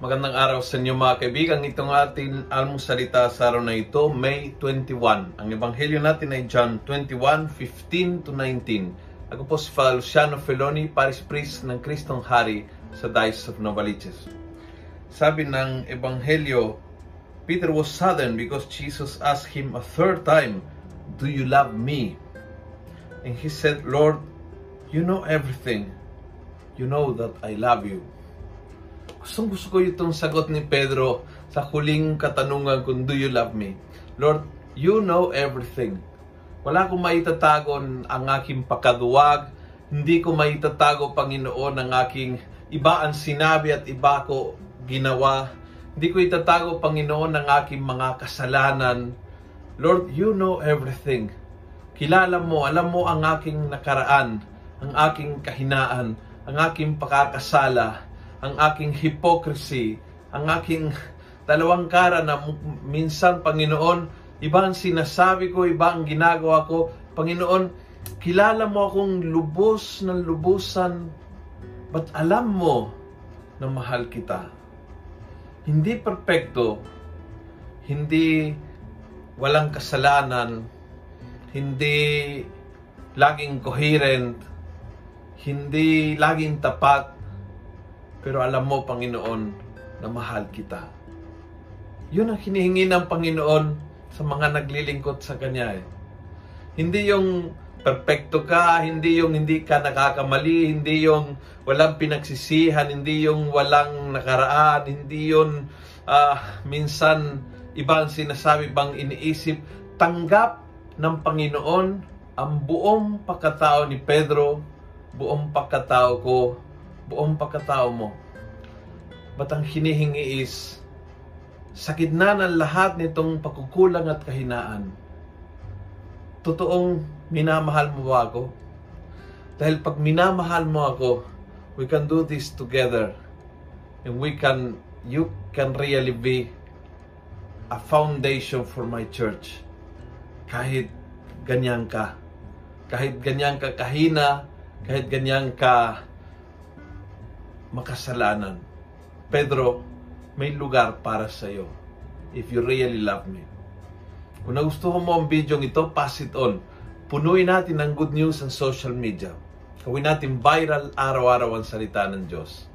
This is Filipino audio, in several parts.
Magandang araw sa inyo mga kaibigan. Itong ating almusalita sa araw na ito, May 21. Ang ebanghelyo natin ay John 21, 15 to 19. Ako po si Father Luciano Feloni, Paris Priest ng Kristong Hari sa Diocese of Novaliches. Sabi ng ebanghelyo, Peter was saddened because Jesus asked him a third time, Do you love me? And he said, Lord, you know everything. You know that I love you. Gustong gusto ko itong sagot ni Pedro sa huling katanungan kung do you love me? Lord, you know everything. Wala akong maitatago ang aking pagkaduwag. Hindi ko maitatago, Panginoon, ang aking iba ang sinabi at iba ko ginawa. Hindi ko itatago, Panginoon, ang aking mga kasalanan. Lord, you know everything. Kilala mo, alam mo ang aking nakaraan, ang aking kahinaan, ang aking pakakasala, ang aking hypocrisy, ang aking dalawang kara na minsan, Panginoon, iba ang sinasabi ko, iba ang ginagawa ko. Panginoon, kilala mo akong lubos ng lubusan, but alam mo na mahal kita. Hindi perpekto, hindi walang kasalanan, hindi laging coherent, hindi laging tapat, pero alam mo, Panginoon, na mahal kita. Yun ang hinihingi ng Panginoon sa mga naglilingkod sa Kanya. Eh. Hindi yung perfecto ka, hindi yung hindi ka nakakamali, hindi yung walang pinagsisihan, hindi yung walang nakaraan, hindi yung uh, minsan ibang sinasabi bang iniisip. Tanggap ng Panginoon ang buong pagkatao ni Pedro, buong pagkatao ko, buong pagkatao mo. Ba't ang hinihingi is, sa gitna ng lahat nitong pagkukulang at kahinaan, totoong minamahal mo ako? Dahil pag minamahal mo ako, we can do this together. And we can, you can really be a foundation for my church. Kahit ganyan ka. Kahit ganyan ka kahina, kahit ganyan ka makasalanan. Pedro, may lugar para sa iyo if you really love me. Kung nagustuhan mo ang video ito, pass it on. Punuin natin ng good news ang social media. Gawin natin viral araw-araw ang salita ng Diyos.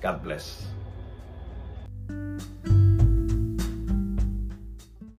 God bless.